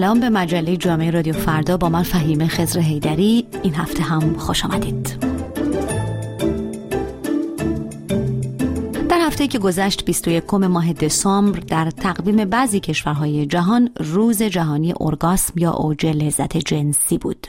سلام به مجله جامعه رادیو فردا با من فهیم خزر هیدری این هفته هم خوش آمدید. هفته که گذشت 21 ماه دسامبر در تقویم بعضی کشورهای جهان روز جهانی ارگاسم یا اوج لذت جنسی بود.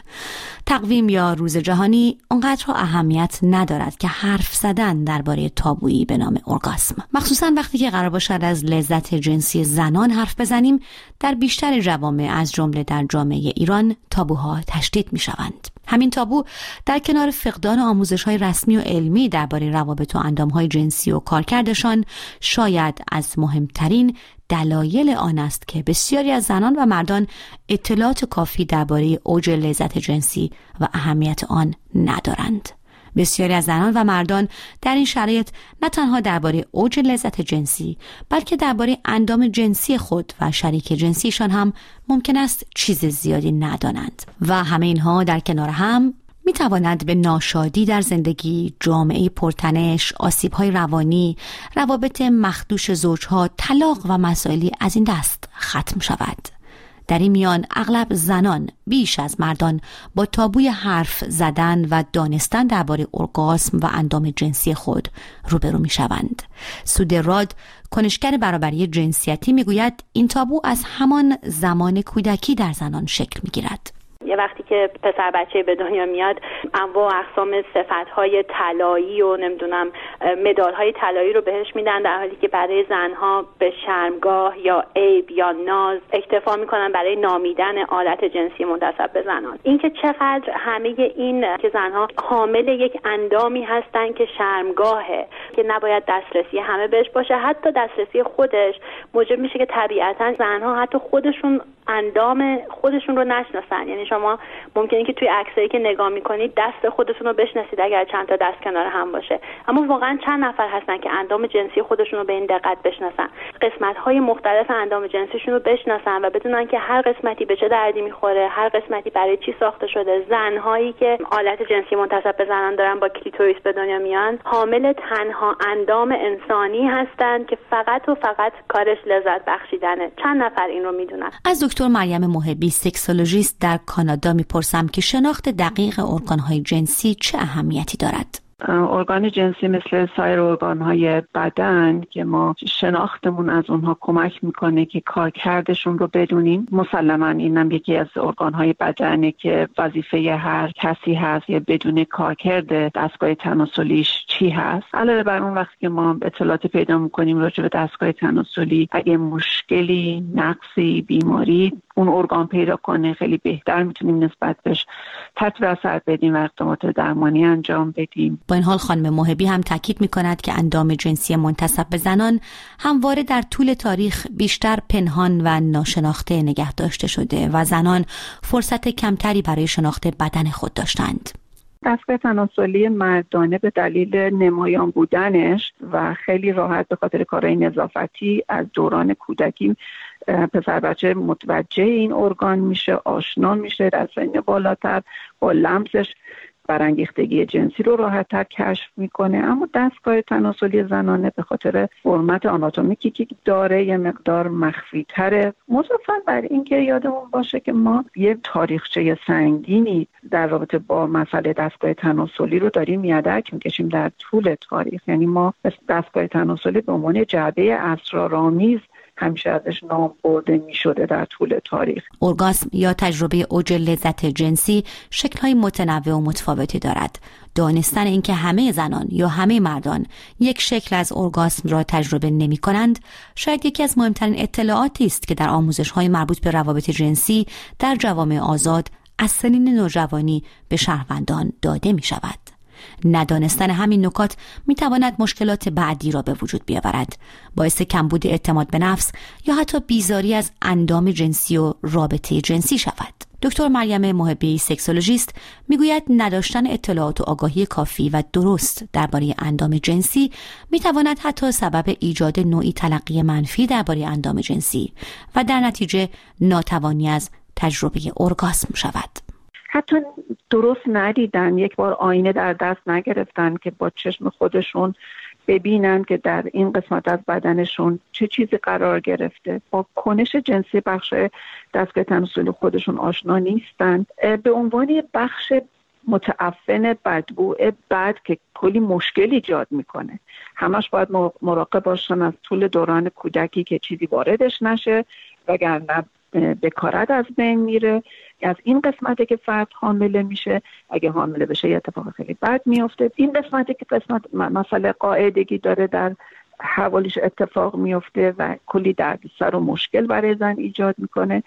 تقویم یا روز جهانی اونقدر اهمیت ندارد که حرف زدن درباره تابویی به نام ارگاسم مخصوصا وقتی که قرار باشد از لذت جنسی زنان حرف بزنیم در بیشتر جوامع از جمله در جامعه ایران تابوها تشدید می شوند. همین تابو در کنار فقدان آموزش های رسمی و علمی درباره روابط و اندام های جنسی و کارکردشان شاید از مهمترین دلایل آن است که بسیاری از زنان و مردان اطلاعات کافی درباره اوج لذت جنسی و اهمیت آن ندارند. بسیاری از زنان و مردان در این شرایط نه تنها درباره اوج لذت جنسی بلکه درباره اندام جنسی خود و شریک جنسیشان هم ممکن است چیز زیادی ندانند و همه اینها در کنار هم می تواند به ناشادی در زندگی، جامعه پرتنش، های روانی، روابط مخدوش زوجها، طلاق و مسائلی از این دست ختم شود. در این میان اغلب زنان بیش از مردان با تابوی حرف زدن و دانستن درباره ارگاسم و اندام جنسی خود روبرو می شوند. سود راد کنشگر برابری جنسیتی می‌گوید این تابو از همان زمان کودکی در زنان شکل می گیرد. یه وقتی که پسر بچه به دنیا میاد انواع و اقسام صفت های طلایی و نمی‌دونم مدال های طلایی رو بهش میدن در حالی که برای زنها به شرمگاه یا عیب یا ناز اکتفا می‌کنن برای نامیدن آلت جنسی منتصب به زنان. اینکه چقدر همه این که زنها حامل یک اندامی هستن که شرمگاهه که نباید دسترسی همه بهش باشه حتی دسترسی خودش موجب میشه که طبیعتا زنها حتی خودشون اندام خودشون رو نشناسن. یعنی شما ممکنه که توی عکسایی که نگاه می‌کنید دست خودتون رو بشناسید اگر چند تا دست کنار هم باشه. اما واقعا چند نفر هستن که اندام جنسی خودشون رو به این دقت بشناسن. قسمت های مختلف اندام جنسیشون رو بشناسن و بدونن که هر قسمتی به چه دردی می‌خوره هر قسمتی برای چی ساخته شده. زن هایی که آلت جنسی منتصب به زنان دارن با کلیتوریس به دنیا میان حامل تنها اندام انسانی هستند که فقط و فقط کارش لذت بخشیدنه. چند نفر این رو می‌دونن؟ از دکتر مریم محبی سکسولوژیست در کانادا می‌پرسم که شناخت دقیق ارگانهای جنسی چه اهمیتی دارد؟ ارگان جنسی مثل سایر ارگان های بدن که ما شناختمون از اونها کمک می‌کنه که کارکردشون رو بدونیم. مسلما اینم یکی از ارگان های بدنه که وظیفه هر کسی هست یا بدون کارکرد دستگاه تناسلیش چی هست. علاوه بر اون وقتی که ما اطلاعات پیدا می‌کنیم راجع به دستگاه تناسلی اگه مشکلی نقصی بیماری اون ارگان پیدا کنه خیلی بهتر می‌تونیم نسبت بهش تطبیق اثر بدیم و اقدامات درمانی انجام بدیم. با این حال خانم محبی هم تاکید می کند که اندام جنسی منتصب به زنان همواره در طول تاریخ بیشتر پنهان و ناشناخته نگه داشته شده و زنان فرصت کمتری برای شناخت بدن خود داشتند. دستگاه تناسلی مردانه به دلیل نمایان بودنش و خیلی راحت به خاطر کارهای نظافتی از دوران کودکی پسر بچه متوجه این ارگان میشه آشنا میشه در سن بالاتر با لمسش برانگیختگی جنسی رو راحتتر کشف می‌کنه. اما دستگاه تناسلی زنانه به خاطر فرمت آناتومیکی که داره یه مقدار مخفی تره مضافا بر اینکه یادمون باشه که ما یه تاریخچه سنگینی در رابطه با مسئله دستگاه تناسلی رو داریم یدک می‌کشیم در طول تاریخ. یعنی ما دستگاه تناسلی به عنوان جعبه اسرارآمیز همیشه ازش نام برده می شده در طول تاریخ ارگاسم یا تجربه اوج لذت جنسی شکلهای متنوع و متفاوتی دارد دانستن اینکه همه زنان یا همه مردان یک شکل از ارگاسم را تجربه نمی کنند شاید یکی از مهمترین اطلاعاتی است که در آموزش های مربوط به روابط جنسی در جوامع آزاد از سنین نوجوانی به شهروندان داده می شود. ندانستن همین نکات می تواند مشکلات بعدی را به وجود بیاورد. باعث کمبود اعتماد به نفس یا حتی بیزاری از اندام جنسی و رابطه جنسی شود. دکتر مریم محبی سکسولوژیست می‌گوید نداشتن اطلاعات و آگاهی کافی و درست درباره اندام جنسی می‌تواند حتی سبب ایجاد نوعی تلقی منفی درباره اندام جنسی و در نتیجه ناتوانی از تجربه ارگاسم شود. حتی درست ندیدن یک بار آینه در دست نگرفتن که با چشم خودشون ببینن که در این قسمت از بدنشون چه چیزی قرار گرفته. با کنش جنسی بخش دستگاه تناسل خودشون آشنا نیستند به عنوان بخش متعفن بدبو بد که کلی مشکل ایجاد می‌کنه. همش باید مراقب باشن از طول دوران کودکی که چیزی واردش نشه وگرنه بکارت از بین میره. از این قسمتی که فرد حامله میشه اگه حامله بشه یه اتفاق خیلی بد میفته این قسمتی که قسمت مسئله قاعدگی داره در حوالیش اتفاق میفته و کلی درد سر و مشکل برای زن ایجاد می‌کنه.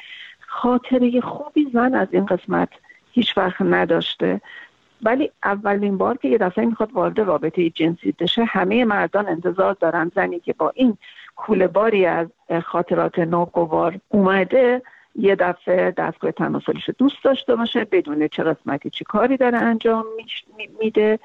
خاطره خوبی زن از این قسمت هیچ وقت نداشته. ولی اولین بار که یه دفعه می‌خواد وارد رابطه جنسی بشه همه مردان انتظار دارن زنی که با این کوله باری از خاطرات ناگوار اومده یه دفعه دستگاه تناسلیش دوست داشته باشه بدون چه قسمتی چی کاری داره انجام میده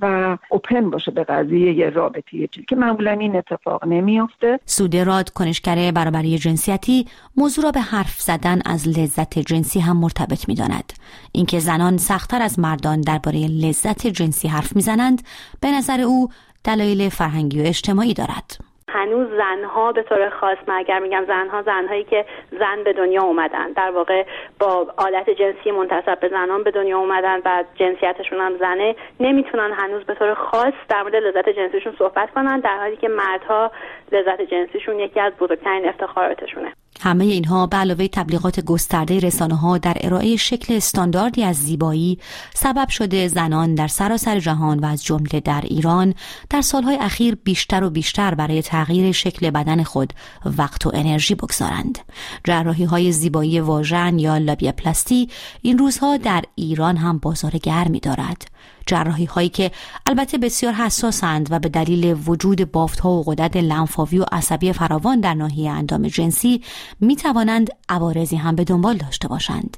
و اوپن باشه به قضیه یه رابطه که معمولا این اتفاق نمیافته. سودراد کنشگر برابری جنسیتی موضوع را به حرف زدن از لذت جنسی هم مرتبط می‌داند. اینکه زنان سختتر از مردان درباره لذت جنسی حرف می‌زنند به نظر او دلایل فرهنگی و اجتماعی دارد. هنوز زنها به طور خاص من اگر میگم زنها زنهایی که زن به دنیا اومدن در واقع با آلت جنسی منتصب به زنان به دنیا اومدن و جنسیتشون هم زنه نمی‌تونن هنوز به طور خاص در مورد لذت جنسیشون صحبت کنن در حالی که مردها لذت جنسیشون یکی از بزرگترین افتخاراتشونه. همه اینها به علاوه تبلیغات گسترده رسانه ها در ارائه شکل استانداردی از زیبایی سبب شده زنان در سراسر جهان و از جمله در ایران در سالهای اخیر بیشتر و بیشتر برای تغییر شکل بدن خود وقت و انرژی بگذارند. جراحی های زیبایی واژن یا لابیا پلاستی این روزها در ایران هم بازار گرمی دارد. جراحی هایی که البته بسیار حساسند و به دلیل وجود بافت ها و قدرت لنفاوی و عصبی فراوان در ناحیه اندام جنسی می توانند عوارضی هم به دنبال داشته باشند.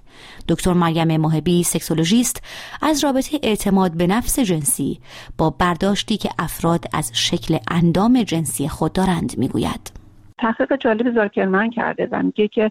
دکتر مریم محبی سکسولوژیست از رابطه اعتماد به نفس جنسی با برداشتی که افراد از شکل اندام جنسی خود دارند می‌گوید. تحقیق جالب زارکرمن کرده و میگه که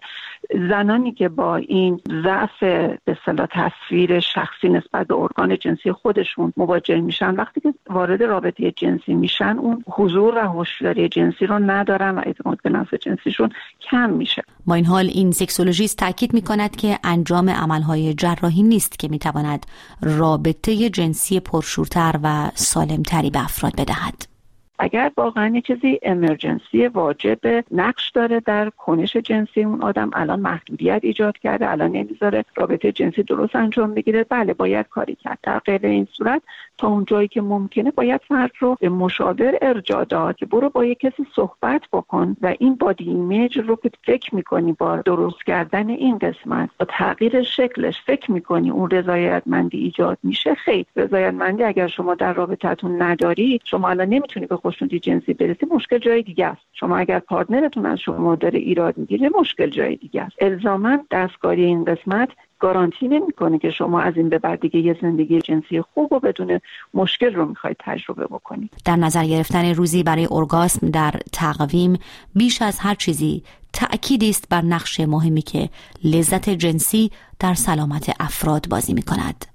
زنانی که با این ضعف به صلاح تصویر شخصی نسبت به ارگان جنسی خودشون مواجه میشن وقتی که وارد رابطه جنسی میشن اون حضور و هوشیاری جنسی رو ندارن و اعتماد به نفس جنسیشون کم میشه. با این حال این سکسولوژیست تاکید می‌کند که انجام عملهای جراحی نیست که می‌تواند رابطه جنسی پرشورتر و سالمتری به افراد بدهد. اگر واقعا یه چیزی emergency واجب نقش داره در کنش جنسی اون آدم الان محدودیت ایجاد کرده الان نمی‌ذاره رابطه جنسی درست انجام بگیره بله باید کاری کرد. در غیر این صورت تا اون جایی که ممکنه باید فرد رو به مشاور ارجاع داد که برو با یه کسی صحبت بکن و این body image رو که فکر می‌کنی با درست کردن این قسمت با تغییر شکلش فکر می‌کنی اون رضایتمندی ایجاد میشه خیلی رضایتمندی اگر شما در رابطتون نداری شما الان نمی‌تونی به خوشنودی جنسی برسی مشکل جای دیگه است. شما اگر partner تون از شما داره ایراد می‌گیره مشکل جای دیگه است. الزاما دستکاری این قسمت گارانتی نمی‌کنه که شما از این به بعد دیگه یه زندگی جنسی خوب و بدون مشکل رو می‌خواید تجربه بکنید در نظر گرفتن روزی برای ارگاسم در تقویم بیش از هر چیزی تأکیدی است بر نقش مهمی که لذت جنسی در سلامت افراد بازی می کند.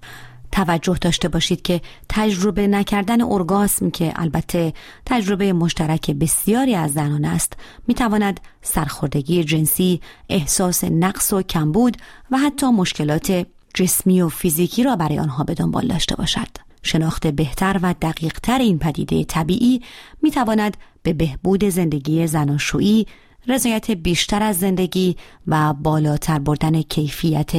توجه داشته باشید که تجربه نکردن ارگاسم که البته تجربه مشترک بسیاری از زنان است می‌تواند سرخوردگی جنسی احساس نقص و کمبود و حتی مشکلات جسمی و فیزیکی را برای آنها به دنبال داشته باشد. شناخت بهتر و دقیقتر این پدیده طبیعی می‌تواند به بهبود زندگی زناشویی رضایت بیشتر از زندگی و بالاتر بردن کیفیت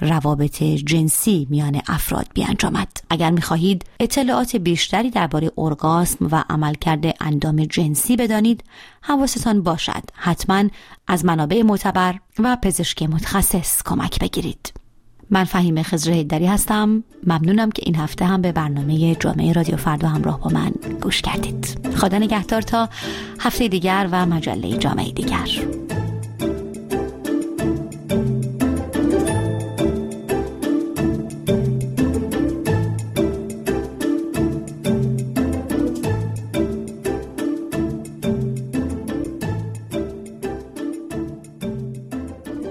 روابط جنسی میان افراد بیانجامد. اگر می‌خواهید اطلاعات بیشتری درباره ارگاسم و عملکرد اندام جنسی بدانید حواستان باشد. حتما از منابع معتبر و پزشک متخصص کمک بگیرید. من فهیم خزر هیدری هستم. ممنونم که این هفته هم به برنامه جامعه رادیو فردا همراه با من گوش کردید. خدا نگهدار تا هفته دیگر و مجله جامعه دیگر.